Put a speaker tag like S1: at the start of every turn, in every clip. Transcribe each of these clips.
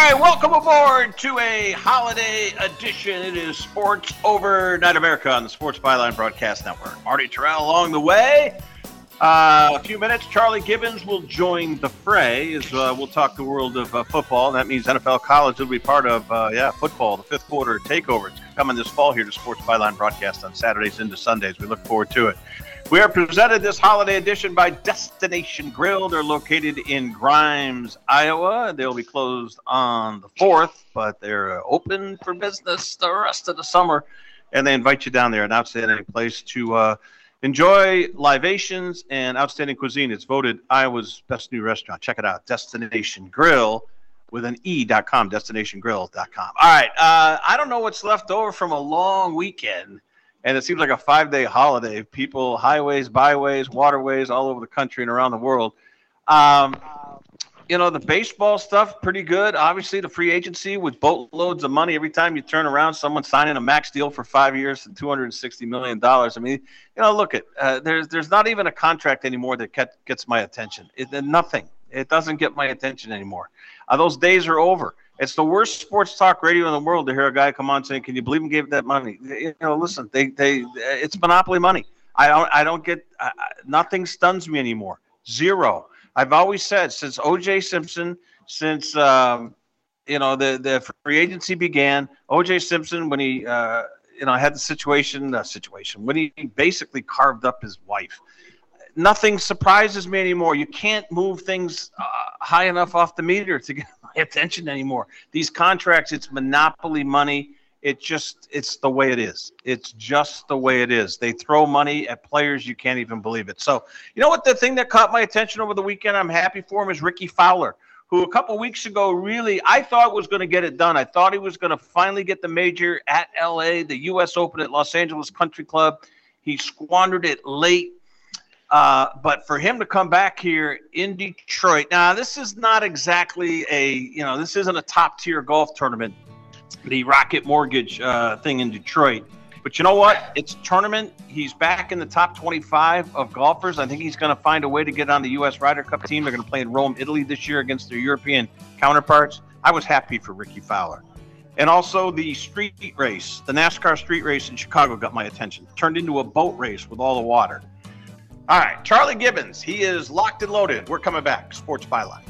S1: Right, welcome aboard to a holiday edition. It is Sports Overnight America on the Sports Byline Broadcast Network. Marty Tirrell along the way. Uh, a few minutes, Charlie Gibbons will join the fray as uh, we'll talk the world of uh, football. That means NFL college will be part of, uh, yeah, football, the fifth quarter takeover. It's coming this fall here to Sports Byline Broadcast on Saturdays into Sundays. We look forward to it. We are presented this holiday edition by Destination Grille. They're located in Grimes, Iowa. They'll be closed on the 4th, but they're open for business the rest of the summer. And they invite you down there, an outstanding place to uh, enjoy libations and outstanding cuisine. It's voted Iowa's best new restaurant. Check it out, Destination Grille with an e.com, destinationgrille.com. All right. Uh, I don't know what's left over from a long weekend and it seems like a five day holiday. People, highways, byways, waterways, all over the country and around the world. Um, you know, the baseball stuff, pretty good. Obviously, the free agency with boatloads of money. Every time you turn around, someone signing a max deal for five years and $260 million. I mean, you know, look at uh, there's there's not even a contract anymore that get, gets my attention. It, nothing. It doesn't get my attention anymore. Uh, those days are over. It's the worst sports talk radio in the world to hear a guy come on saying, "Can you believe him gave that money?" You know, listen, they they it's monopoly money. I don't I don't get I, nothing stuns me anymore. Zero. I've always said since O.J. Simpson, since um, you know the the free agency began, O.J. Simpson when he uh, you know had the situation situation when he basically carved up his wife nothing surprises me anymore. You can't move things uh, high enough off the meter to get my attention anymore. These contracts, it's monopoly money. It just, it's the way it is. It's just the way it is. They throw money at players, you can't even believe it. So, you know what? The thing that caught my attention over the weekend, I'm happy for him, is Rickie Fowler, who a couple weeks ago really, I thought was going to get it done. I thought he was going to finally get the major at LA, the U.S. Open at Los Angeles Country Club. He squandered it late uh, but for him to come back here in Detroit, now this is not exactly a you know this isn't a top tier golf tournament, the Rocket Mortgage uh, thing in Detroit. But you know what? It's a tournament. He's back in the top 25 of golfers. I think he's going to find a way to get on the U.S. Ryder Cup team. They're going to play in Rome, Italy this year against their European counterparts. I was happy for Rickie Fowler. And also the street race, the NASCAR street race in Chicago got my attention. Turned into a boat race with all the water. All right, Charlie Gibbons. He is locked and loaded. We're coming back. Sports Byline.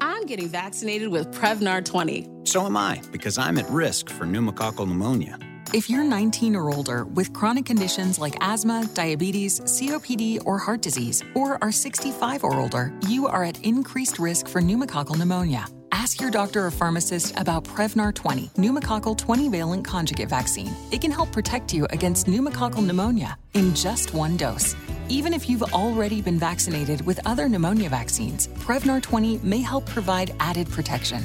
S2: I'm getting vaccinated with Prevnar 20.
S3: So am I, because I'm at risk for pneumococcal pneumonia.
S4: If you're 19 or older with chronic conditions like asthma, diabetes, COPD, or heart disease, or are 65 or older, you are at increased risk for pneumococcal pneumonia. Ask your doctor or pharmacist about Prevnar 20, pneumococcal 20 valent conjugate vaccine. It can help protect you against pneumococcal pneumonia in just one dose. Even if you've already been vaccinated with other pneumonia vaccines, Prevnar 20 may help provide added protection.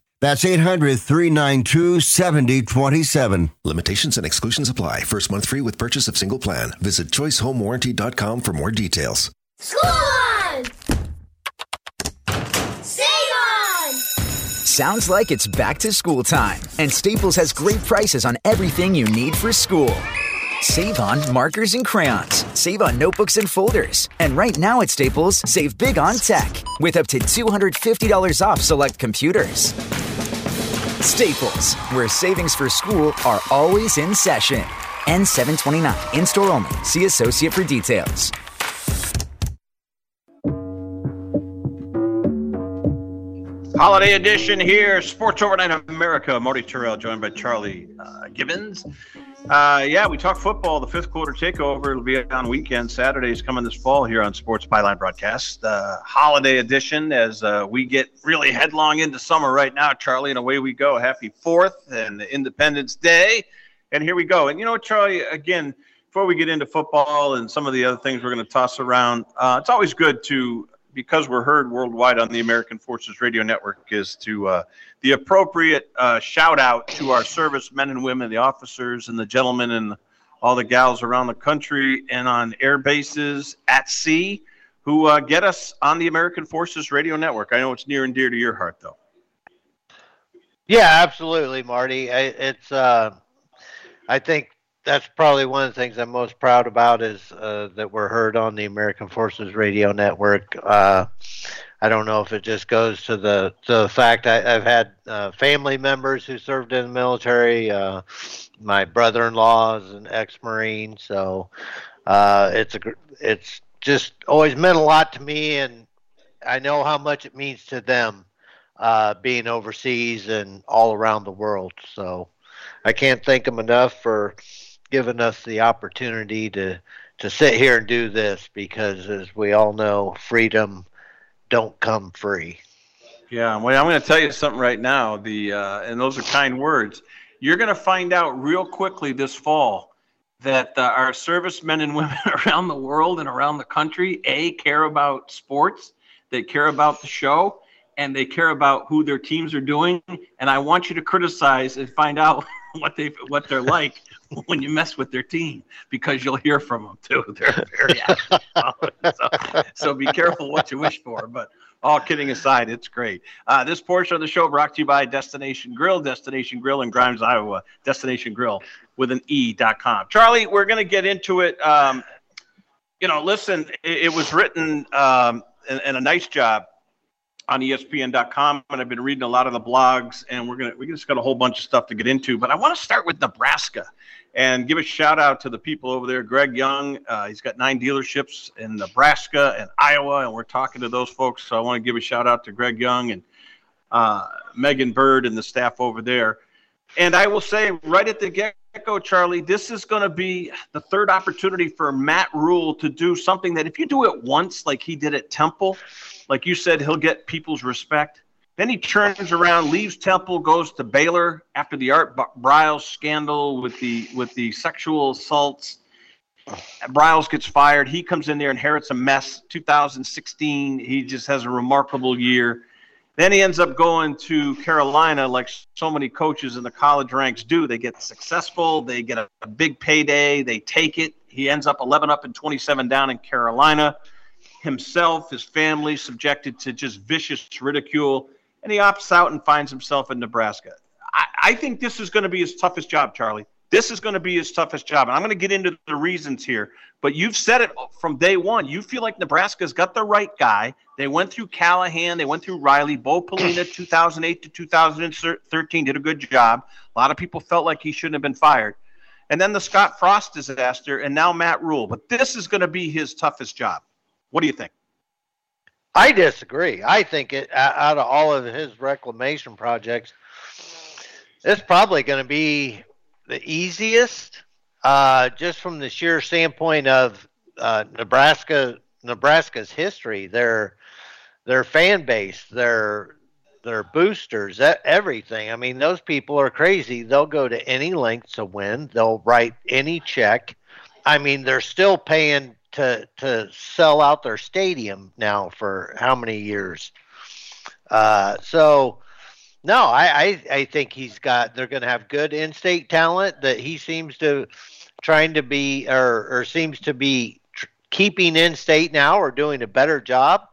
S5: That's 800 392 7027.
S6: Limitations and exclusions apply. First month free with purchase of single plan. Visit choicehomewarranty.com for more details.
S7: School on! Save on!
S8: Sounds like it's back to school time, and Staples has great prices on everything you need for school. Save on markers and crayons. Save on notebooks and folders. And right now at Staples, save big on tech with up to $250 off select computers. Staples, where savings for school are always in session. N729, in store only. See associate for details.
S1: Holiday edition here, Sports Overnight America. Marty Tirrell joined by Charlie uh, Gibbons. Uh, yeah, we talk football. The fifth quarter takeover. It'll be on weekend. Saturdays coming this fall here on Sports Byline Broadcast. Uh, holiday edition as uh, we get really headlong into summer right now, Charlie, and away we go. Happy Fourth and Independence Day, and here we go. And you know, Charlie, again, before we get into football and some of the other things we're going to toss around, uh, it's always good to because we're heard worldwide on the American Forces Radio Network, is to uh, the appropriate uh, shout out to our servicemen and women, the officers and the gentlemen and all the gals around the country and on air bases at sea who uh, get us on the American Forces Radio Network. I know it's near and dear to your heart, though.
S9: Yeah, absolutely, Marty. I, it's uh, I think that's probably one of the things I'm most proud about is uh, that we're heard on the American Forces Radio Network. Uh, I don't know if it just goes to the to the fact I, have had uh, family members who served in the military. Uh, my brother-in-law is an ex-marine, so uh, it's a it's just always meant a lot to me, and I know how much it means to them uh, being overseas and all around the world. So I can't thank them enough for giving us the opportunity to to sit here and do this because as we all know freedom don't come free.
S1: Yeah well i'm going to tell you something right now. The uh, and those are kind words. You're going to find out real quickly this fall that uh, our servicemen and women around the world and around the country a care about sports they care about the show and they care about who their teams are doing. And i want you to criticize and find out what they what they're like when you mess with their team because you'll hear from them too. They're very active. so, so be careful what you wish for. But all kidding aside, it's great. Uh, this portion of the show brought to you by Destination Grille, Destination Grille in Grimes, Iowa. Destination Grille with an E.com. Charlie, we're going to get into it. Um, you know, listen, it, it was written um, and, and a nice job on ESPN.com, and I've been reading a lot of the blogs, and we're gonna we just got a whole bunch of stuff to get into. But I want to start with Nebraska and give a shout out to the people over there. Greg Young, uh, he's got nine dealerships in Nebraska and Iowa, and we're talking to those folks. So I want to give a shout out to Greg Young and uh, Megan Bird and the staff over there. And I will say right at the get go, Charlie, this is going to be the third opportunity for Matt Rhule to do something that if you do it once, like he did at Temple like you said, he'll get people's respect. Then he turns around, leaves Temple, goes to Baylor after the Art Briles scandal with the with the sexual assaults. Briles gets fired. He comes in there, inherits a mess. 2016, he just has a remarkable year. Then he ends up going to Carolina, like so many coaches in the college ranks do. They get successful, they get a, a big payday, they take it. He ends up 11 up and 27 down in Carolina. Himself, his family, subjected to just vicious ridicule, and he opts out and finds himself in Nebraska. I, I think this is going to be his toughest job, Charlie. This is going to be his toughest job. And I'm going to get into the reasons here, but you've said it from day one. You feel like Nebraska's got the right guy. They went through Callahan, they went through Riley, Bo Pelini, 2008 to 2013 did a good job. A lot of people felt like he shouldn't have been fired. And then the Scott Frost disaster, and now Matt Rhule. But this is going to be his toughest job. What do you think?
S9: I disagree. I think it out of all of his reclamation projects, it's probably going to be the easiest, uh, just from the sheer standpoint of uh, Nebraska, Nebraska's history, their their fan base, their their boosters, everything. I mean, those people are crazy. They'll go to any length to win. They'll write any check. I mean, they're still paying to to sell out their stadium now for how many years? Uh, so no, I, I, I think he's got. They're going to have good in-state talent that he seems to trying to be or or seems to be tr- keeping in state now or doing a better job,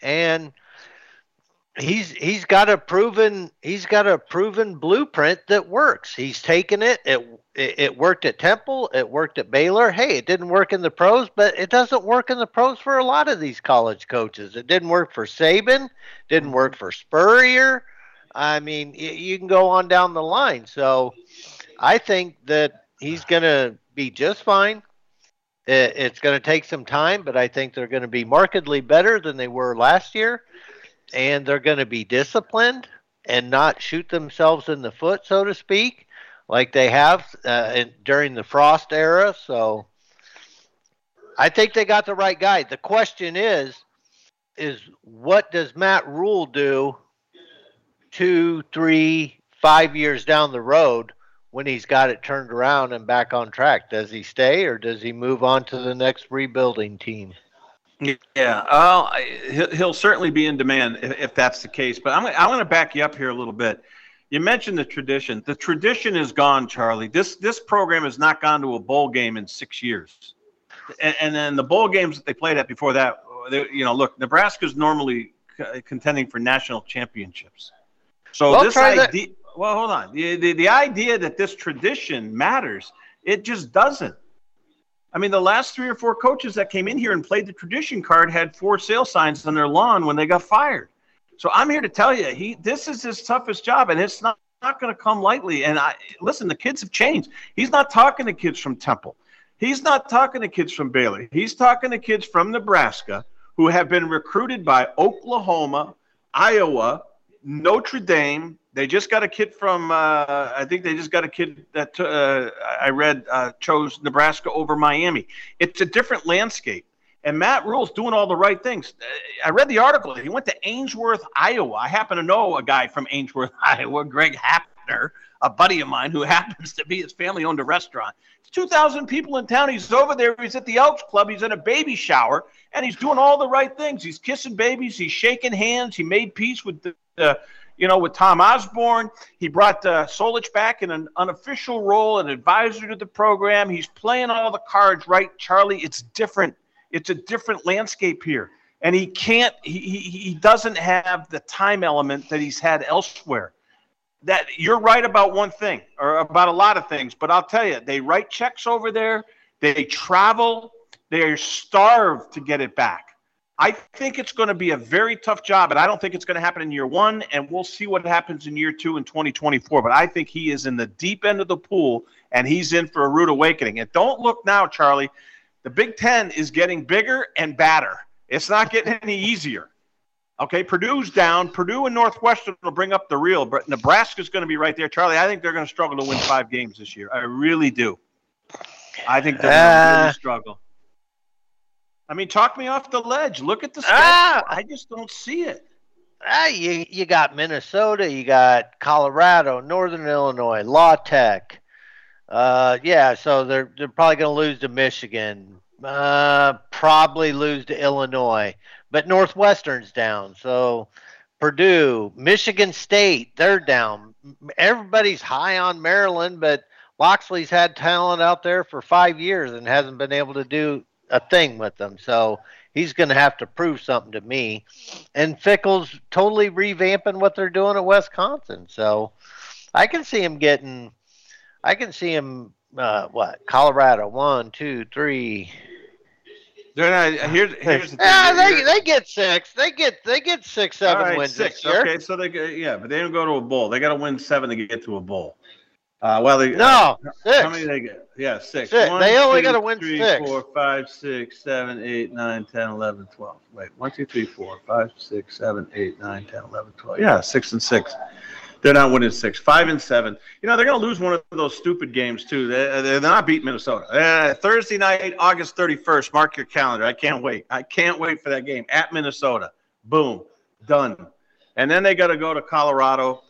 S9: and he's he's got a proven he's got a proven blueprint that works. He's taken it. It it worked at Temple. It worked at Baylor. Hey, it didn't work in the pros, but it doesn't work in the pros for a lot of these college coaches. It didn't work for Saban. Didn't work for Spurrier. I mean, you can go on down the line. So I think that he's going to be just fine. It's going to take some time, but I think they're going to be markedly better than they were last year. And they're going to be disciplined and not shoot themselves in the foot, so to speak, like they have uh, in, during the Frost era. So I think they got the right guy. The question is, is what does Matt Rhule do two, three, five years down the road when he's got it turned around and back on track? Does he stay or does he move on to the next rebuilding team?
S1: Yeah, oh, well, he'll certainly be in demand if that's the case. But I'm, I'm going to back you up here a little bit. You mentioned the tradition. The tradition is gone, Charlie. This this program has not gone to a bowl game in six years, and, and then the bowl games that they played at before that, they, you know, look, Nebraska's normally contending for national championships. So well, this idea, that. well, hold on. The, the, the idea that this tradition matters, it just doesn't. I mean, the last three or four coaches that came in here and played the tradition card had four sale signs on their lawn when they got fired. So I'm here to tell you, he this is his toughest job, and it's not not going to come lightly. And I listen, the kids have changed. He's not talking to kids from Temple. He's not talking to kids from Baylor. He's talking to kids from Nebraska who have been recruited by Oklahoma, Iowa, Notre Dame. They just got a kid from. Uh, I think they just got a kid that uh, I read uh, chose Nebraska over Miami. It's a different landscape, and Matt Rhule's doing all the right things. I read the article. He went to Ainsworth, Iowa. I happen to know a guy from Ainsworth, Iowa, Greg A buddy of mine who happens to be his family owned a restaurant. It's 2,000 people in town. He's over there. He's at the Elks Club. He's in a baby shower, and he's doing all the right things. He's kissing babies. He's shaking hands. He made peace with the you know, with Tom Osborne. He brought uh, Solich back in an unofficial role, an advisor to the program. He's playing all the cards right, Charlie. It's different. It's a different landscape here, and he can't. He he, he doesn't have the time element that he's had elsewhere. That you're right about one thing, or about a lot of things, but I'll tell you, they write checks over there. They travel. They're starved to get it back. I think it's going to be a very tough job, and I don't think it's going to happen in year one. And we'll see what happens in year two in 2024. But I think he is in the deep end of the pool, and he's in for a rude awakening. And don't look now, Charlie. The Big Ten is getting bigger and badder. It's not getting any easier. Okay, Purdue's down. Purdue and Northwestern will bring up the real, but Nebraska's going to be right there, Charlie. I think they're going to struggle to win five games this year. I really do. I think they're going to really uh, struggle. I mean, talk me off the ledge. Look at the schedule. Ah, I just don't see it.
S9: Ah, you you got Minnesota, you got Colorado, Northern Illinois, La Tech, Uh, yeah, so they're they're probably going to lose to Michigan. Uh, probably lose to Illinois, but Northwestern's down. So Purdue, Michigan State, they're down. Everybody's high on Maryland, but Locksley's had talent out there for five years and hasn't been able to do a thing with them. So he's going to have to prove something to me. And Fickell's totally revamping what they're doing at Wisconsin. So I can see him getting, I can see him, uh, what, Colorado, one, two, three.
S1: They're not, here's, here's the thing.
S9: Yeah, they, they get six. They get they get six, seven
S1: All right,
S9: wins
S1: six.
S9: this year.
S1: Okay, so they get- yeah, but they don't go to a bowl. They got to win seven to get to a bowl. Uh, well, they
S9: No, six.
S1: How many they get? Yeah, six.
S9: Six.
S1: One,
S9: They only gotta win
S1: three,
S9: six.
S1: four, five, six, seven, eight, nine, 10, 11, 12. Wait, one, two, three, four, five, six, seven, eight, nine, 10, 11, 12. Yeah, six and six. They're not winning six. Five and seven. You know, they're going to lose one of those stupid games, too. They- They're not beating Minnesota. Uh, Thursday night, August 31st. Mark your calendar. I can't wait. I can't wait for that game at Minnesota. Boom. Done. And then they got to go to Colorado.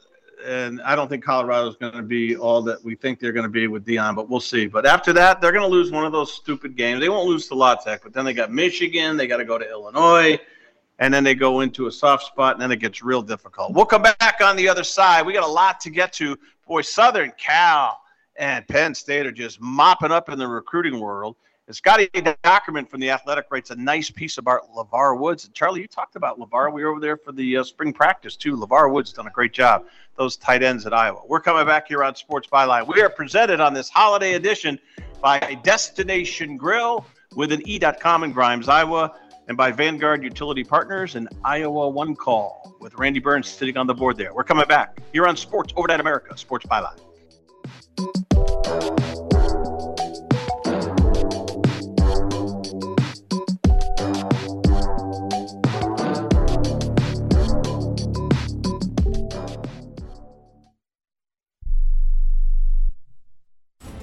S1: And I don't think Colorado is going to be all that we think they're going to be with Deion, but we'll see. But after that, they're going to lose one of those stupid games. They won't lose to La Tech, but then they got Michigan. They got to go to Illinois and then they go into a soft spot, and then it gets real difficult. We'll come back on the other side. We got a lot to get to. Boy, Southern Cal and Penn State are just mopping up in the recruiting world. And Scotty Dochterman from the Athletic writes a nice piece about LeVar Woods. And Charlie, you talked about LeVar. We were over there for the uh, spring practice, too. LeVar Woods done a great job. Those tight ends at Iowa. We're coming back here on Sports Byline. We are presented on this holiday edition by Destination Grille with an E.com in Grimes, Iowa and by Vanguard Utility Partners and Iowa One Call with Randy Burns sitting on the board there. We're coming back here on Sports Overnight America, Sports Byline.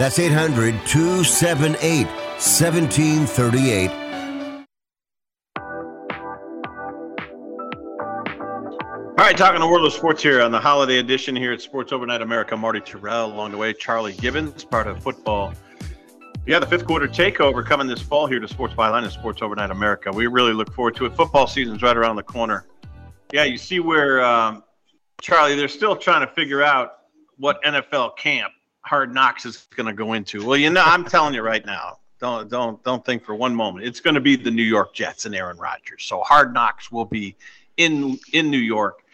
S5: That's 800 278 1738.
S1: All right, talking the world of sports here on the holiday edition here at Sports Overnight America. Marty Tirrell along the way, Charlie Gibbons, part of football. Yeah, the fifth quarter takeover coming this fall here to Sports Byline and Sports Overnight America. We really look forward to it. Football season's right around the corner. Yeah, you see where um, Charlie, they're still trying to figure out what NFL camp Hard Knocks is going to go into. Well, you know, I'm telling you right now, don't don't don't think for one moment. It's going to be the New York Jets and Aaron Rodgers. So Hard Knocks will be in in New York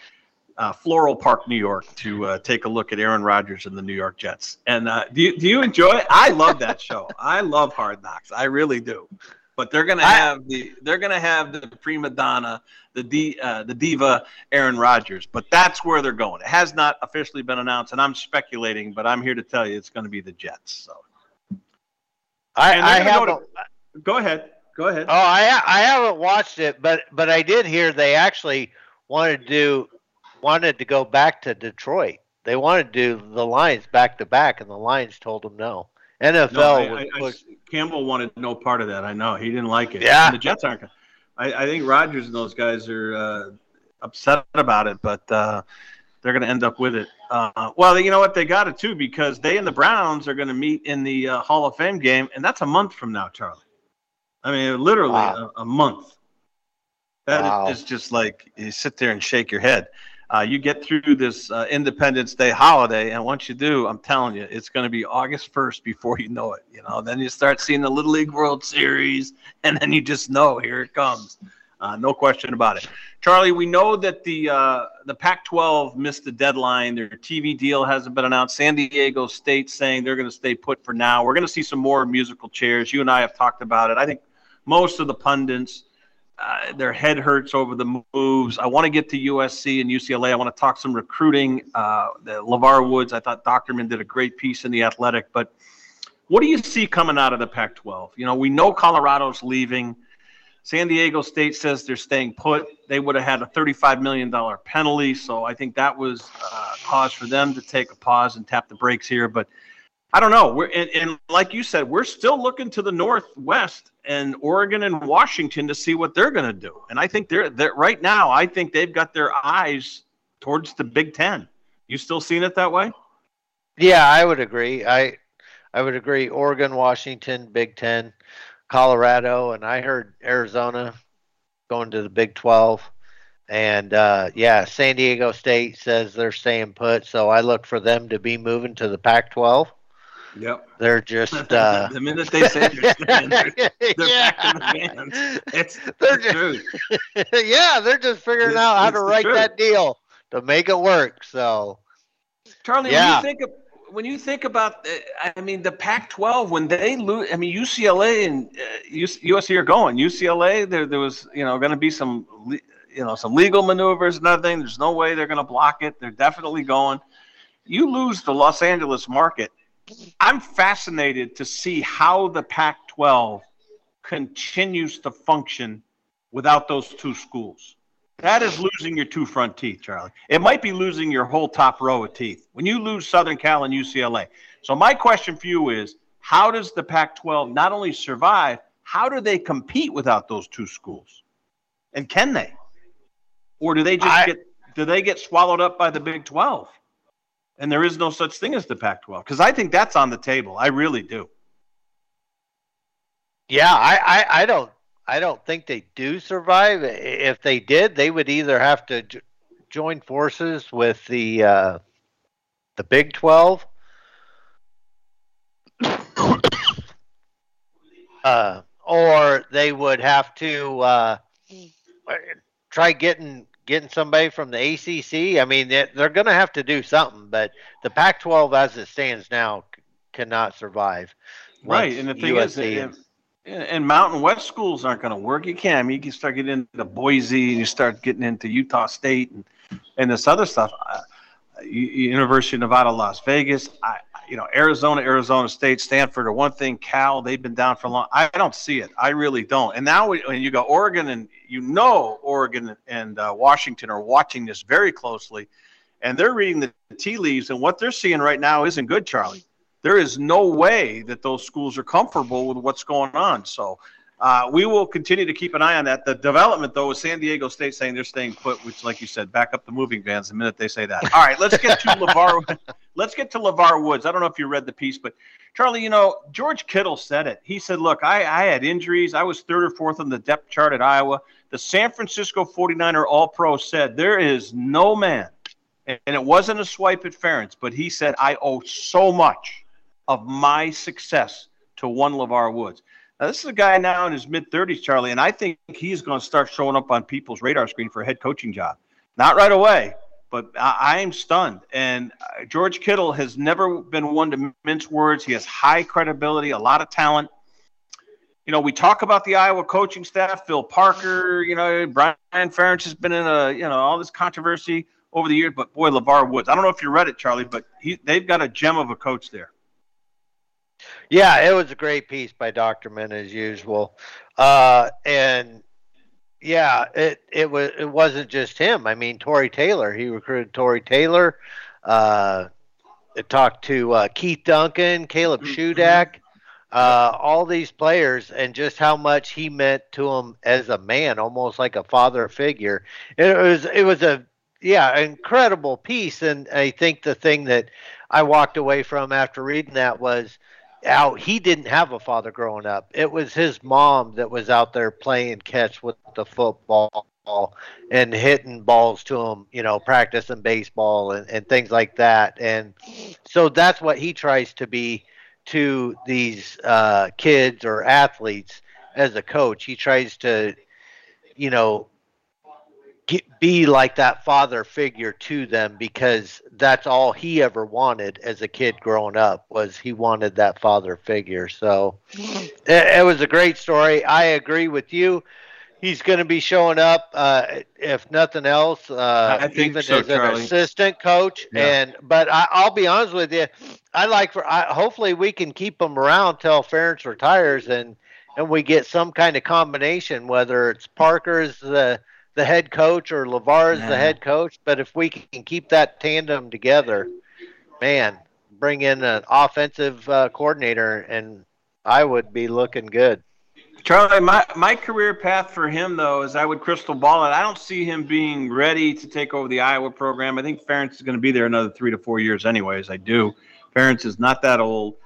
S1: uh, Floral Park, New York, to uh, take a look at Aaron Rodgers and the New York Jets. And uh, do you, do you enjoy it? I love that show. I love Hard Knocks. I really do. But they're gonna have the they're gonna have the prima donna, the D, uh, the diva Aaron Rodgers. But that's where they're going. It has not officially been announced, and I'm speculating, but I'm here to tell you it's going to be the Jets. So
S9: I, I have.
S1: Go, to, go ahead. Go ahead.
S9: Oh, I I haven't watched it, but but I did hear they actually wanted to do wanted to go back to Detroit. They wanted to do the Lions back to back, and the Lions told them no. NFL. No, I,
S1: I, I, Campbell wanted no part of that. I know he didn't like it.
S9: Yeah,
S1: and the Jets aren't. I, I think Rodgers and those guys are uh, upset about it, but uh, they're going to end up with it. Uh, well, you know what? They got it too because they and the Browns are going to meet in the uh, Hall of Fame game, and that's a month from now, Charlie. I mean, literally wow. a, a, month. That wow. is just like you sit there and shake your head uh, you get through this uh, Independence Day holiday, and once you do, I'm telling you, it's going to be August 1st before you know it. You know, then you start seeing the Little League World Series, and then you just know here it comes. Uh, no question about it. Charlie, we know that the uh, the Pac-12 missed the deadline. Their TV deal hasn't been announced. San Diego State saying they're going to stay put for now. We're going to see some more musical chairs. You and I have talked about it. I think most of the pundits uh, their head hurts over the moves. I want to get to USC and UCLA. I want to talk some recruiting. Uh, the LeVar Woods, I thought Dochterman did a great piece in the Athletic. But what do you see coming out of the Pac-12? You know, we know Colorado's leaving. San Diego State says they're staying put. They would have had a $35 million penalty, so I think that was uh, cause for them to take a pause and tap the brakes here. But I don't know. We're and, and like you said, we're still looking to the northwest and Oregon and Washington to see what they're going to do. And I think they're, they're right now. I think they've got their eyes towards the Big Ten. You still seeing it that way?
S9: Yeah, I would agree. I I would agree. Oregon, Washington, Big Ten, Colorado, and I heard Arizona going to the Big Twelve. And uh, yeah, San Diego State says they're staying put, so I look for them to be moving to the Pac-12.
S1: Yep.
S9: They're just uh,
S1: the minute they say they're, they're, they're yeah. back in the. It's they're
S9: just, yeah, they're just figuring it's, out how to write truth. that deal to make it work. So,
S1: Charlie, yeah. when you think of when you think about, uh, I mean, the Pac-12 when they lose, I mean, UCLA and uh, USC are going. UCLA, there there was you know going to be some you know some legal maneuvers and everything. There's no way they're going to block it. They're definitely going. You lose the Los Angeles market I'm fascinated to see how the Pac 12 continues to function without those two schools. That is losing your two front teeth, Charlie. It might be losing your whole top row of teeth when you lose Southern Cal and UCLA. So, my question for you is how does the Pac 12 not only survive, how do they compete without those two schools? And can they? Or do they just I, get do they get swallowed up by the Big 12? And there is no such thing as the Pac 12 because I think that's on the table. I really do.
S9: Yeah, I, I, I, don't I don't think they do survive. If they did, they would either have to j- join forces with the uh, the Big Twelve, uh, or they would have to uh, try getting getting somebody from the ACC. I mean, they're going to have to do something, but the Pac-12 as it stands now cannot survive.
S1: Right, and the thing USC is, and Mountain West schools aren't going to work. You can't. I mean, you can start getting into Boise, and you start getting into Utah State and and this other stuff. Uh, University of Nevada, Las Vegas. I, you know, Arizona, Arizona State, Stanford are one thing. Cal, they've been down for a long. I don't see it. I really don't. And now when you go Oregon, and you know Oregon and uh, Washington are watching this very closely, and they're reading the tea leaves, and what they're seeing right now isn't good, Charlie. There is no way that those schools are comfortable with what's going on. So uh, we will continue to keep an eye on that. The development, though, is San Diego State saying they're staying put, which, like you said, back up the moving vans the minute they say that. All right, let's get to LeVar. let's get to LeVar Woods. I don't know if you read the piece, but Charlie, you know, George Kittle said it. He said, Look, I, I had injuries. I was third or fourth on the depth chart at Iowa. The San Francisco 49er All Pro said, There is no man, and it wasn't a swipe at Ferentz, but he said, I owe so much of my success to one LeVar Woods. Now, this is a guy now in his mid 30s, Charlie, and I think he's going to start showing up on people's radar screen for a head coaching job. Not right away, but I, am stunned. And uh, George Kittle has never been one to mince words. He has high credibility, a lot of talent. You know, we talk about the Iowa coaching staff, Phil Parker, you know, Brian Ferentz has been in a, you know, all this controversy over the years, but boy, LeVar Woods. I don't know if you read it, Charlie, but he, they've got a gem of a coach there.
S9: Yeah, it was a great piece by Dochterman as usual. Uh, and yeah, it it was it wasn't just him. I mean, Tory Taylor. He recruited Tory Taylor. Uh, it talked to uh, Keith Duncan, Caleb mm-hmm. Shudak, uh, all these players, and just how much he meant to him as a man, almost like a father figure. It was it was a yeah incredible piece, and I think the thing that I walked away from after reading that was out he didn't have a father growing up. It was his mom that was out there playing catch with the football and hitting balls to him, you know, practicing baseball and, and things like that. And so that's what he tries to be to these uh, kids or athletes as a coach. He tries to, you know, get, be like that father figure to them because that's all he ever wanted as a kid growing up was he wanted that father figure. So it, it was a great story. I agree with you. He's going to be showing up, uh, if nothing else, uh, even
S1: so,
S9: as
S1: Charlie.
S9: an assistant coach.
S1: Yeah.
S9: And but I, I'll be honest with you, I like for I, hopefully we can keep him around till Ferentz retires and and we get some kind of combination, whether it's Parker's the the head coach or LeVar yeah. the head coach. But if we can keep that tandem together, man, bring in an offensive uh, coordinator, and I would be looking good.
S1: Charlie, my, my career path for him, though, is I would crystal ball it. I don't see him being ready to take over the Iowa program. I think Ferentz is going to be there another three to four years, anyways. I do. Ferentz is not that old.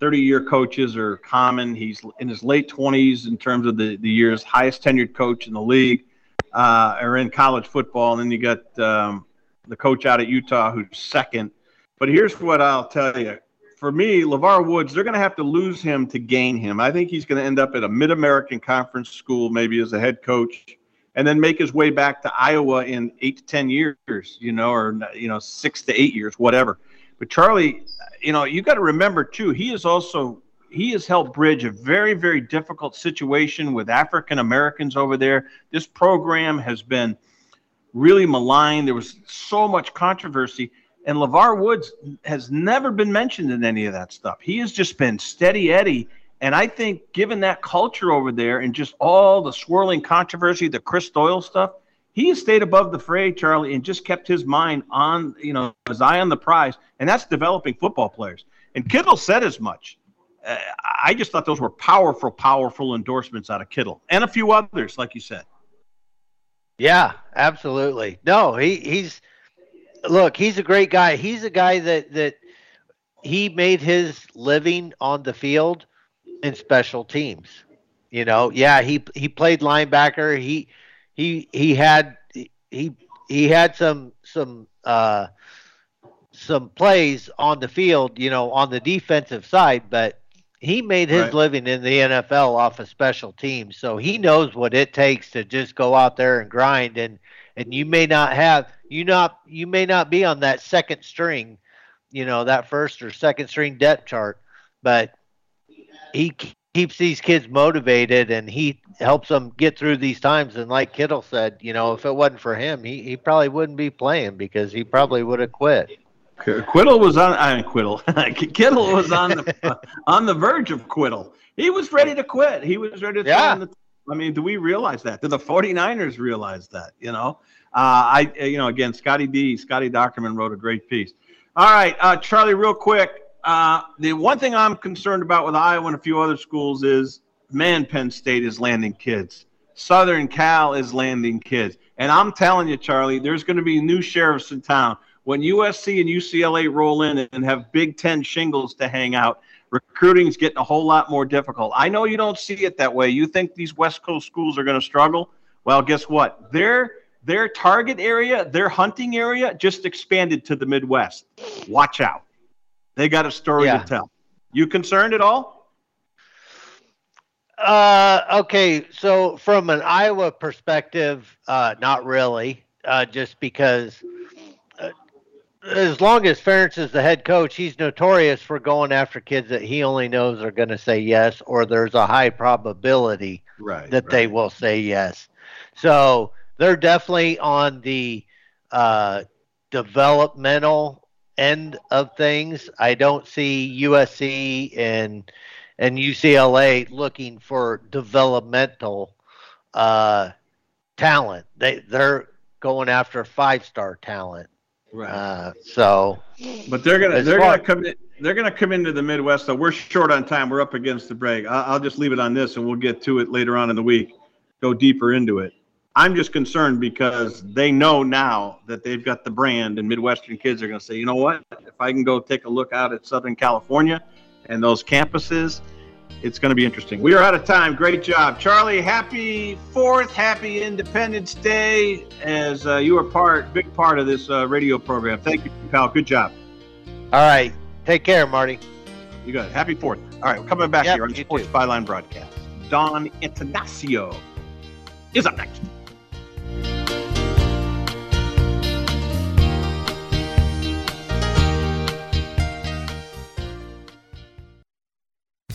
S1: 30 year coaches are common. He's in his late 20s in terms of the, the years, highest tenured coach in the league uh, are in college football, and then you got um, the coach out at Utah who's second. But here's what I'll tell you: for me, LeVar Woods, they're going to have to lose him to gain him. I think he's going to end up at a Mid-American Conference school, maybe as a head coach, and then make his way back to Iowa in eight to ten years, you know, or you know, six to eight years, whatever. But Charlie, you know, you got to remember too, he is also he has helped bridge a very, very difficult situation with African Americans over there. This program has been really maligned. There was so much controversy. And LeVar Woods has never been mentioned in any of that stuff. He has just been steady Eddie. And I think, given that culture over there and just all the swirling controversy, the Chris Doyle stuff, he has stayed above the fray, Charlie, and just kept his mind on, you know, his eye on the prize. And that's developing football players. And Kittle said as much uh, I just thought those were powerful, powerful endorsements out of Kittle and a few others, like you said.
S9: Yeah, absolutely. No, he he's look, he's a great guy. He's a guy that that he made his living on the field in special teams. You know, yeah, he he played linebacker. He he he had he he had some some uh some plays on the field, you know, on the defensive side, but he made his right. living in the NFL off of special teams, so he knows what it takes to just go out there and grind. And and you may not have you not you may not be on that second string, you know, that first or second string depth chart, but he keeps these kids motivated and he helps them get through these times. And like Kittle said, you know, if it wasn't for him, he, he probably wouldn't be playing because he probably would have quit.
S1: Quiddle was on. I mean, Quiddle. Kittle was on the on the verge of quittal. He was ready to quit. He was ready to.
S9: Yeah.
S1: The, I mean, do we realize that? Do the 49ers realize that? You know, uh, I you know again, Scotty D. Scotty Dochterman wrote a great piece. All right, uh, Charlie, real quick. Uh, the one thing I'm concerned about with Iowa and a few other schools is, man, Penn State is landing kids. Southern Cal is landing kids. And I'm telling you, Charlie, there's going to be new sheriffs in town. When USC and UCLA roll in and have Big Ten shingles to hang out, recruiting is getting a whole lot more difficult. I know you don't see it that way. You think these West Coast schools are going to struggle. Well, guess what? Their their target area, their hunting area, just expanded to the Midwest. Watch out. They got a story
S9: Yeah.
S1: to tell. You concerned at all?
S9: Uh, okay, so from an Iowa perspective, uh, not really, uh, just because as long as Ferentz is the head coach, he's notorious for going after kids that he only knows are going to say yes, or there's a high probability
S1: right,
S9: that they will say yes. So they're definitely on the uh, developmental end of things. I don't see USC and and UCLA looking for developmental uh, talent. They they're going after five star talent.
S1: Right.
S9: Uh, so,
S1: But they're gonna they're
S9: far-
S1: gonna come in, they're gonna come into the Midwest. So we're short on time. We're up against the break. I, I'll just leave it on this, and we'll get to it later on in the week. Go deeper into it. I'm just concerned because they know now that they've got the brand, and Midwestern kids are going to say, you know what? If I can go take a look out at Southern California and those campuses, it's going to be interesting. We are out of time. Great job, Charlie. Happy Fourth, happy Independence Day, as uh, you are part, big part of this uh, radio program. Thank you, pal. Good job.
S9: all right, take care, Marty.
S1: You got it. Happy Fourth. All right, we're coming back
S9: Yep,
S1: here on Sports Byline broadcast. Don Antanasio is up next.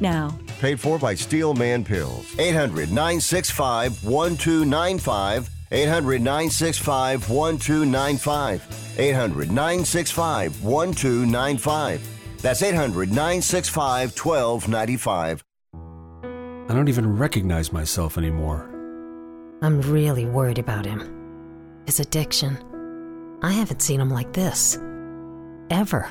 S10: now.
S5: Paid for by Steel Man Pills. 800 965 1295. 800 965 1295. 800 965 1295. That's 800 965 1295.
S11: I don't even recognize myself anymore.
S12: I'm really worried about him. His addiction. I haven't seen him like this. Ever.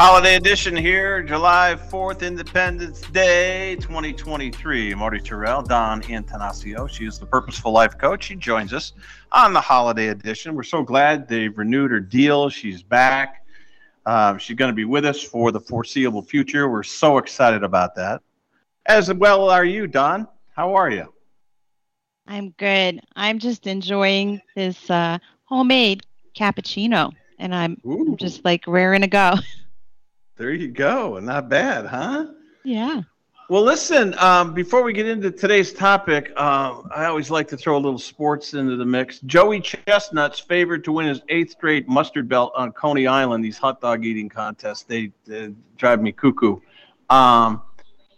S1: Holiday edition here, July 4th, Independence Day 2023. Marty Tirrell, Don Antanasio. She is the Purposeful Life Coach. She joins us on the holiday edition. We're so glad they've renewed her deal. She's back. Um, she's going to be with us for the foreseeable future. We're so excited about that. As well are you, Don. How are you?
S13: I'm good. I'm just enjoying this uh, homemade cappuccino, and I'm, I'm just like raring to go.
S1: There you go. Not bad, huh?
S13: Yeah.
S1: Well, listen, um, before we get into today's topic, uh, I always like to throw a little sports into the mix. Joey Chestnut's favored to win his eighth straight mustard belt on Coney Island, these hot dog eating contests. They, they drive me cuckoo. Um,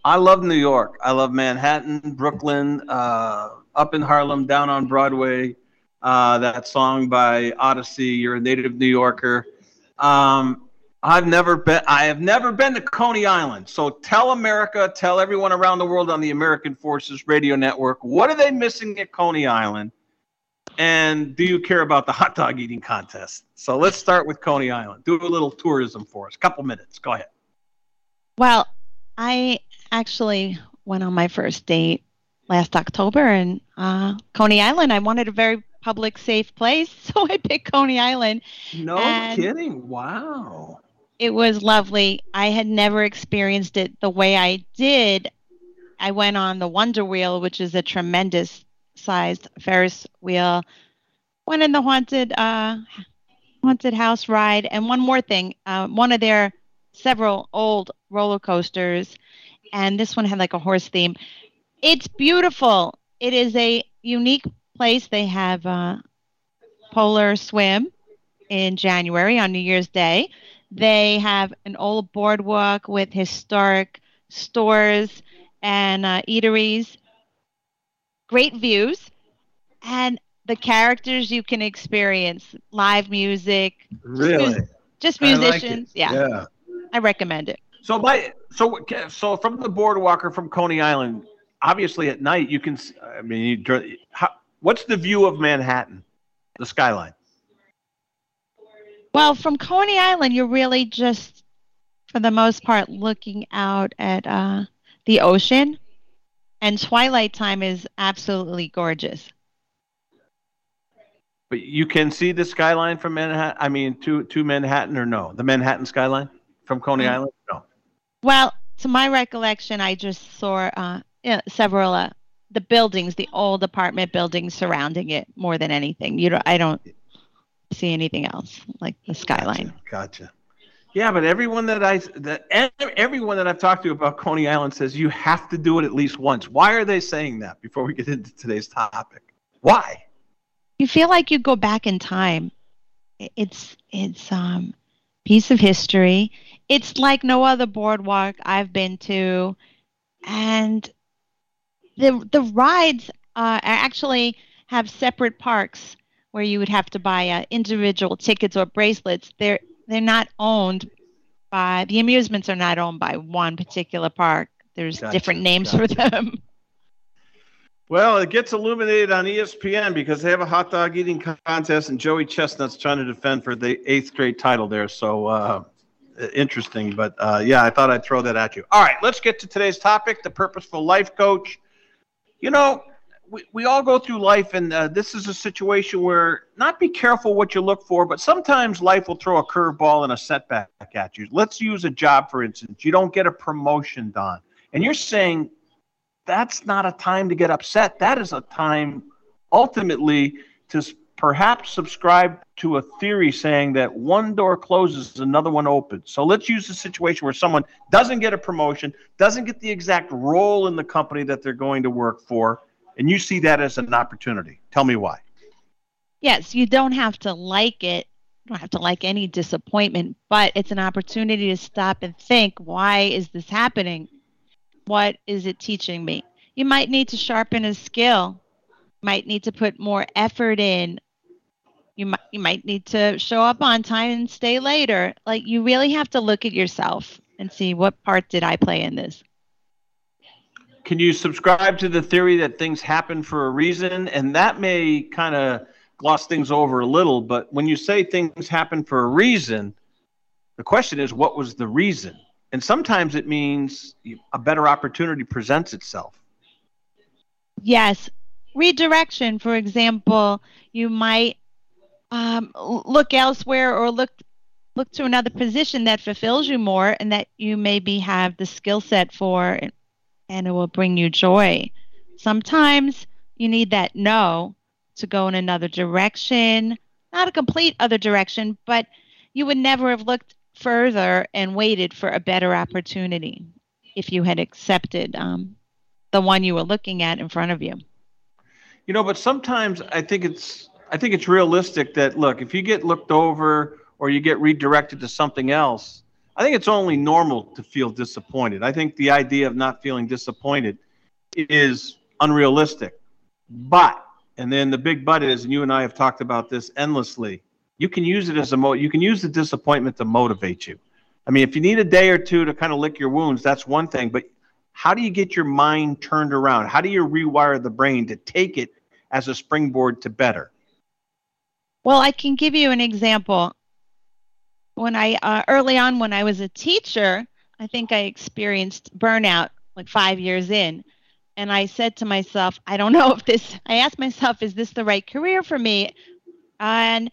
S1: I love New York. I love Manhattan, Brooklyn, uh, up in Harlem, down on Broadway. Uh, that song by Odyssey, You're a Native New Yorker. Um, I've never been. I have never been to Coney Island. So tell America, tell everyone around the world on the American Forces Radio Network, what are they missing at Coney Island? And do you care about the hot dog eating contest? So let's start with Coney Island. Do a little tourism for us. Couple minutes. Go ahead.
S13: Well, I actually went on my first date last October in uh, Coney Island. I wanted a very public, safe place, so I picked Coney Island.
S1: No
S13: And-
S1: kidding. Wow.
S13: It was lovely. I had never experienced it the way I did. I went on the Wonder Wheel, which is a tremendous sized Ferris wheel. Went in the haunted uh, haunted house ride, and one more thing. Uh, one of their several old roller coasters, and this one had like a horse theme. It's beautiful. It is a unique place. They have uh, polar swim in January on New Year's Day. They have an old boardwalk with historic stores and uh, eateries, great views, and the characters you can experience live music. just
S1: Really?
S13: mus- Just
S1: I like
S13: musicians. yeah.
S1: Yeah.
S13: I recommend it.
S1: So by so so from the boardwalk or from Coney Island, obviously at night you can. I mean, you, dr- how, what's the view of Manhattan, the skyline?
S13: Well, from Coney Island, you're really just, for the most part, looking out at uh, the ocean, and twilight time is absolutely gorgeous.
S1: But you can see the skyline from Manhattan. I mean, to to Manhattan or no? The Manhattan skyline from Coney
S13: Mm.
S1: Island? No.
S13: Well, to my recollection, I just saw uh, yeah, several uh, the buildings, the old apartment buildings surrounding it more than anything. You don't, I don't see anything else like the skyline.
S1: Gotcha. Yeah, but everyone that I that everyone that I've talked to about Coney Island says you have to do it at least once. Why are they saying that? Before we get into today's topic, why?
S13: You feel like you go back in time. It's it's um piece of history. It's like no other boardwalk I've been to, and the the rides uh, actually have separate parks where you would have to buy uh, individual tickets or bracelets. They're they're not owned by the amusements are not owned by one particular park. There's
S1: Gotcha,
S13: different names for them.
S1: Well, it gets illuminated on ESPN because they have a hot dog eating contest, and Joey Chestnut's trying to defend for the eighth straight title there. So uh, interesting, but uh, yeah, I thought I'd throw that at you. All right, let's get to today's topic: the purposeful life coach. You know, we, we all go through life, and uh, this is a situation where not be careful what you look for, but sometimes life will throw a curveball and a setback at you. Let's use a job, for instance. You don't get a promotion, Don, and you're saying that's not a time to get upset. That is a time ultimately to perhaps subscribe to a theory saying that one door closes, another one opens. So let's use a situation where someone doesn't get a promotion, doesn't get the exact role in the company that they're going to work for, and you see that as an opportunity. Tell me why.
S13: Yes, you don't have to like it. You don't have to like any disappointment, but it's an opportunity to stop and think why is this happening? What is it teaching me? You might need to sharpen a skill, you might need to put more effort in, you might you might need to show up on time and stay later like you really have to look at yourself and see what part did i play in this
S1: can you subscribe to the theory that things happen for a reason? And that may kind of gloss things over a little but when you say things happen for a reason the question is what was the reason? And sometimes it means a better opportunity presents itself.
S13: Yes. Redirection for example you might um, look elsewhere or look look to another position that fulfills you more and that you maybe have the skill set for and it will bring you joy. Sometimes you need that no to go in another direction not a complete other direction but you would never have looked further and waited for a better opportunity if you had accepted um, the one you were looking at in front of you.
S1: You know but sometimes i think it's I think it's realistic that look, if you get looked over or you get redirected to something else, I think it's only normal to feel disappointed. I think the idea of not feeling disappointed is unrealistic. But and then the big but is, and you and I have talked about this endlessly. You can use it as a mo. You can use the disappointment to motivate you. I mean, if you need a day or two to kind of lick your wounds, that's one thing. But how do you get your mind turned around? How do you rewire the brain to take it as a springboard to better?
S13: Well, I can give you an example. When I uh, early on when I was a teacher, I think I experienced burnout like 5 years in. And I said to myself, I don't know if this I asked myself is this the right career for me? And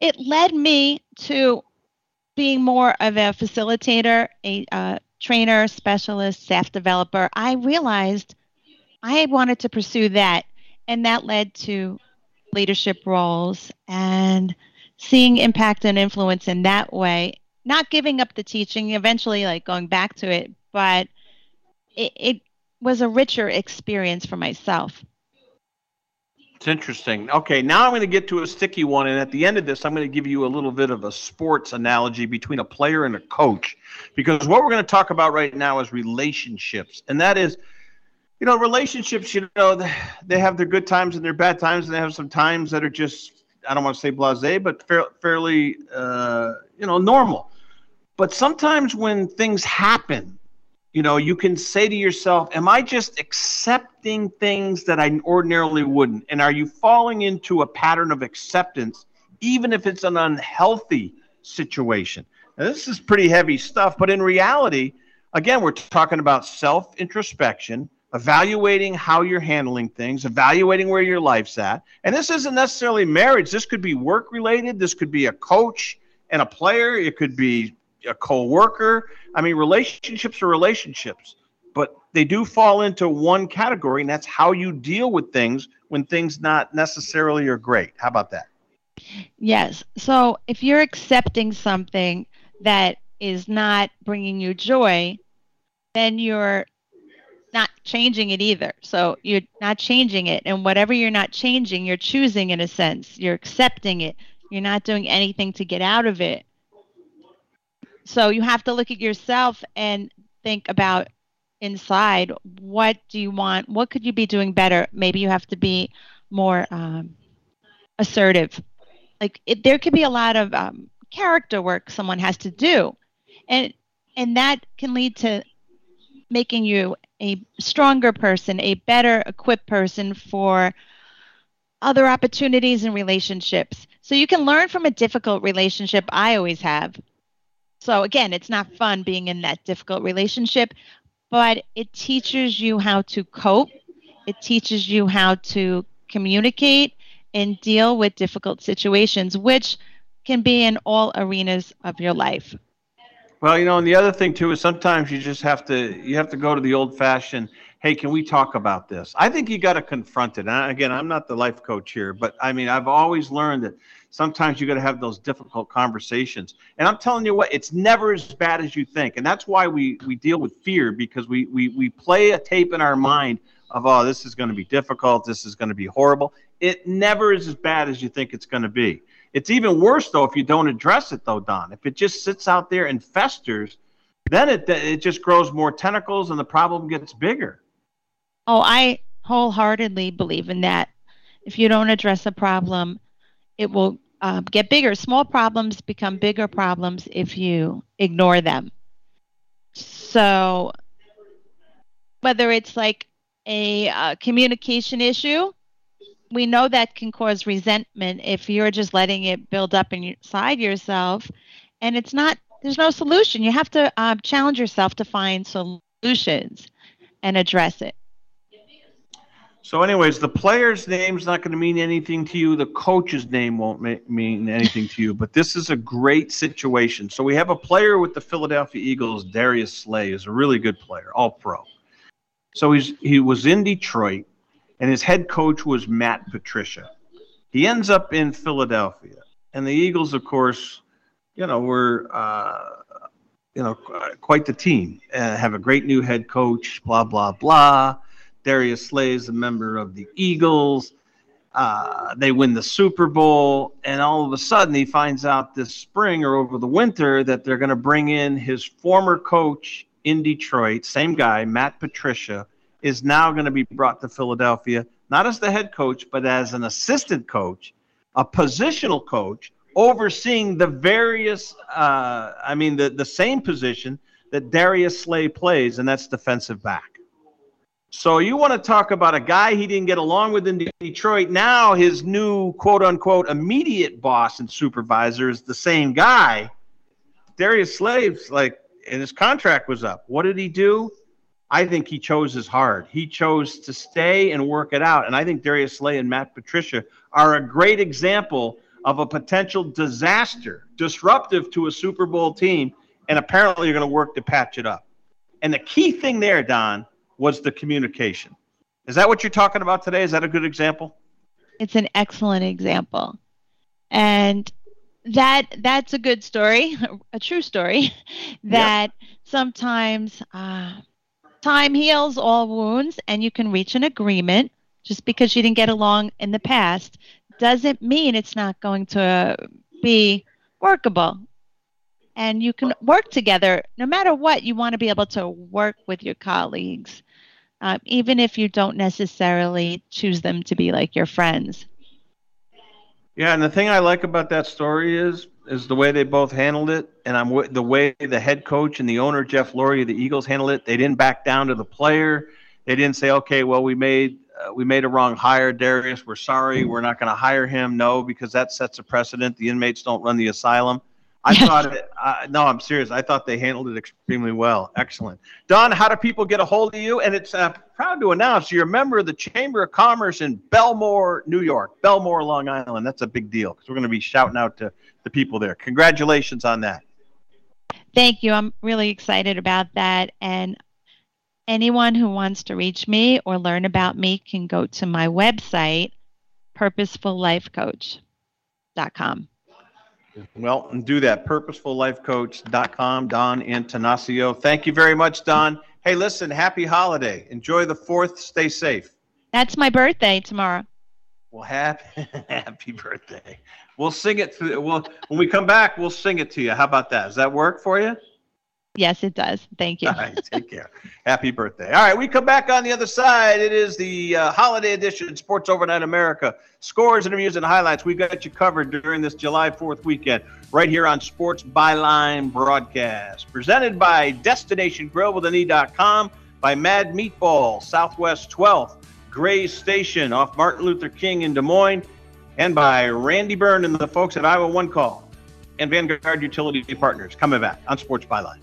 S13: it led me to being more of a facilitator, a uh, trainer, specialist, staff developer. I realized I wanted to pursue that, and that led to leadership roles and seeing impact and influence in that way not giving up the teaching eventually like going back to it but it, it was a richer experience for myself.
S1: It's interesting. Okay now i'm going to get to a sticky one and at the end of this i'm going to give you a little bit of a sports analogy between a player and a coach because what we're going to talk about right now is relationships and that is you know, relationships, you know, they have their good times and their bad times, and they have some times that are just, I don't want to say blase, but fair, fairly, uh, you know, normal. But sometimes when things happen, you know, you can say to yourself, Am I just accepting things that I ordinarily wouldn't? And are you falling into a pattern of acceptance, even if it's an unhealthy situation? Now, this is pretty heavy stuff, but in reality, again, we're talking about self introspection evaluating how you're handling things, evaluating where your life's at. And this isn't necessarily marriage. This could be work related. This could be a coach and a player. It could be a co-worker. I mean, relationships are relationships, but they do fall into one category, and that's how you deal with things when things not necessarily are great. How about that?
S13: Yes. So if you're accepting something that is not bringing you joy, then you're not changing it either. So you're not changing it. And whatever you're not changing, you're choosing in a sense. You're accepting it. You're not doing anything to get out of it. So you have to look at yourself and think about inside what do you want? What could you be doing better? Maybe you have to be more um, assertive. Like it, there could be a lot of um, character work someone has to do. And and that can lead to making you a stronger person, a better equipped person for other opportunities and relationships. So you can learn from a difficult relationship. I always have. So again, it's not fun being in that difficult relationship, but it teaches you how to cope. It teaches you how to communicate and deal with difficult situations, which can be in all arenas of your life.
S1: Well, you know, and the other thing too is sometimes you just have to you have to go to the old fashioned. hey, can we talk about this? I think you got to confront it. And again, I'm not the life coach here, but I mean, I've always learned that sometimes you got to have those difficult conversations. And I'm telling you what, it's never as bad as you think. And that's why we we deal with fear because we we we play a tape in our mind of oh, this is going to be difficult, this is going to be horrible. It never is as bad as you think it's going to be. It's even worse though if you don't address it though, Don. If it just sits out there and festers, then it it just grows more tentacles and the problem gets bigger.
S13: Oh, I wholeheartedly believe in that. If you don't address a problem, it will um, get bigger. Small problems become bigger problems if you ignore them. So, whether it's like a uh, communication issue, we know that can cause resentment if you're just letting it build up inside yourself, and it's not. There's no solution. You have to uh, challenge yourself to find solutions and address it.
S1: So, anyways, the player's name's not going to mean anything to you. The coach's name won't ma- mean anything to you. But this is a great situation. So we have a player with the Philadelphia Eagles, Darius Slay, is a really good player, all pro. So he's he was in Detroit, and his head coach was Matt Patricia. He ends up in Philadelphia, and the Eagles, of course, you know, were uh, you know quite the team. Uh, have a great new head coach. Blah blah blah Darius Slay is a member of the Eagles. Uh, they win the Super Bowl, and all of a sudden he finds out this spring or over the winter that they're going to bring in his former coach in Detroit, same guy, Matt Patricia, is now going to be brought to Philadelphia, not as the head coach, but as an assistant coach, a positional coach, overseeing the various, uh, I mean, the, the same position that Darius Slay plays, and that's defensive back. So you want to talk about a guy he didn't get along with in Detroit. Now his new quote unquote immediate boss and supervisor is the same guy. Darius Slay's, like, and his contract was up. What did he do? I think he chose his heart. He chose to stay and work it out. And I think Darius Slay and Matt Patricia are a great example of a potential disaster, disruptive to a Super Bowl team. And apparently, you're going to work to patch it up. And the key thing there, Don, was the communication. Is that what you're talking about today? Is that a good example?
S13: It's an excellent example. And that that's a good story, a true story, that yep. sometimes uh, time heals all wounds and you can reach an agreement just because you didn't get along in the past doesn't mean it's not going to be workable and you can work together no matter what you want to be able to work with your colleagues um, even if you don't necessarily choose them to be like your friends.
S1: Yeah, and the thing I like about that story is is the way they both handled it, and I'm the way the head coach and the owner Jeff Lurie of the Eagles handled it. They didn't back down to the player. They didn't say, "Okay, well, we made uh, we made a wrong hire, Darius. We're sorry. We're not going to hire him." No, because that sets a precedent. The inmates don't run the asylum. I thought it. Uh, no, I'm serious. I thought they handled it extremely well. Excellent, Don. How do people get a hold of you? And it's uh, proud to announce you're a member of the Chamber of Commerce in Bellmore, New York, Bellmore, Long Island. That's a big deal because we're going to be shouting out to the people there. Congratulations on that.
S13: Thank you. I'm really excited about that. And anyone who wants to reach me or learn about me can go to my website, purposefullifecoach.com.
S1: Well, and do that. PurposefulLifeCoach.com, Don Antanasio. Thank you very much, Don. Hey, listen, happy holiday. Enjoy the fourth. Stay safe.
S13: That's my birthday tomorrow.
S1: Well, happy, happy birthday. We'll sing it through. We'll, when we come back, we'll sing it to you. How about that? Does that work for you?
S13: Yes, it does. Thank you.
S1: All right, take care. Happy birthday. All right, we come back on the other side. It is the uh, holiday edition, Sports Overnight America. Scores, interviews, and highlights. We've got you covered during this July 4th weekend, right here on Sports Byline Broadcast. Presented by Destination Grill with an E.com, by Mad Meatball, Southwest 12th, Gray Station off Martin Luther King in Des Moines, and by Randy Byrne and the folks at Iowa One Call and Vanguard Utility Partners. Coming back on Sports Byline.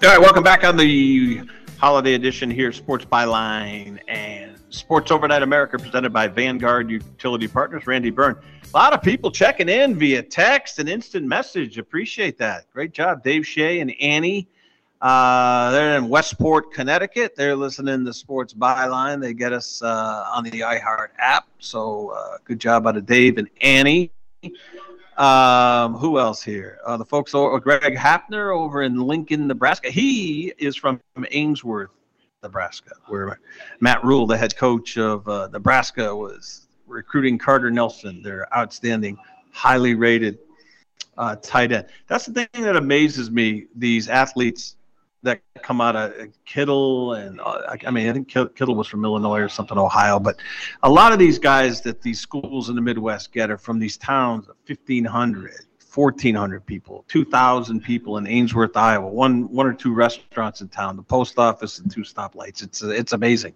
S1: All right, welcome back on the holiday edition here, Sports Byline and Sports Overnight America, presented by Vanguard Utility Partners. Randy Byrne. A lot of people checking in via text and instant message. Appreciate that. Great job, Dave Shea and Annie. Uh, they're in Westport, Connecticut. They're listening to Sports Byline. They get us uh, on the iHeart app. So uh, good job out of Dave and Annie. Um, who else here? Uh, the folks, over, Greg Hapner over in Lincoln, Nebraska. He is from Ainsworth, Nebraska, where Matt Rhule, the head coach of uh, Nebraska, was recruiting Carter Nelson, their outstanding, highly rated uh, tight end. That's the thing that amazes me. These athletes that come out of Kittle and uh, I mean I think Kittle was from Illinois or something Ohio but a lot of these guys that these schools in the Midwest get are from these towns of 1500 1400 people 2000 people in Ainsworth Iowa one one or two restaurants in town the post office and two stoplights. It's it's amazing.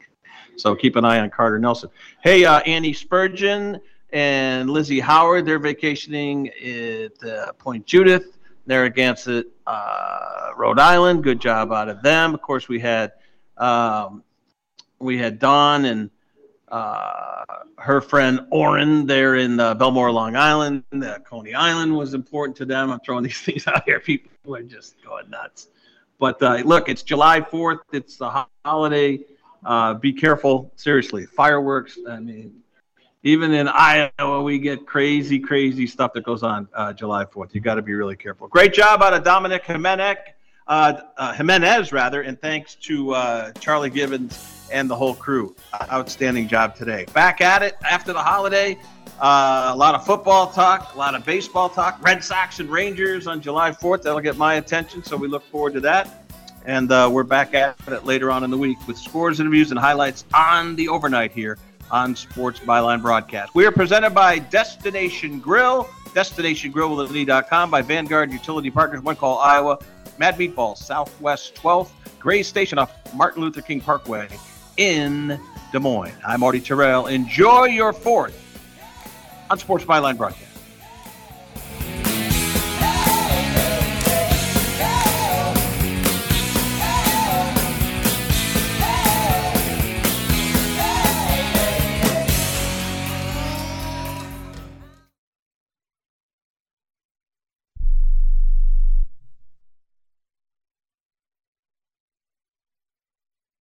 S1: So keep an eye on Carter Nelson. Hey uh, Andy Spurgeon and Lizzie Howard they're vacationing at uh, Point Judith Narragansett, uh, Rhode Island. Good job out of them. Of course, we had um, we had Dawn and uh, her friend Oren there in uh, Bellmore, Long Island. Uh, Coney Island was important to them. I'm throwing these things out here. People are just going nuts. But uh, look, it's July 4th. It's the holiday. Uh, be careful. Seriously, fireworks. I mean, even in Iowa, we get crazy, crazy stuff that goes on uh, July 4th. You got to be really careful. Great job out of Dominic Jimenez uh, uh, Jimenez, rather, and thanks to uh, Charlie Gibbons and the whole crew. Outstanding job today. Back at it after the holiday. Uh, a lot of football talk, a lot of baseball talk. Red Sox and Rangers on July 4th. That'll get my attention, so we look forward to that. And uh, we're back at it later on in the week with scores, interviews, and highlights on the overnight here on Sports Byline Broadcast. We are presented by Destination Grille, DestinationGrillWithAE.com, by Vanguard Utility Partners, One Call Iowa, Mad Meatballs, Southwest 12th, Gray Station off Martin Luther King Parkway in Des Moines. I'm Marty Tirrell. Enjoy your fourth on Sports Byline Broadcast.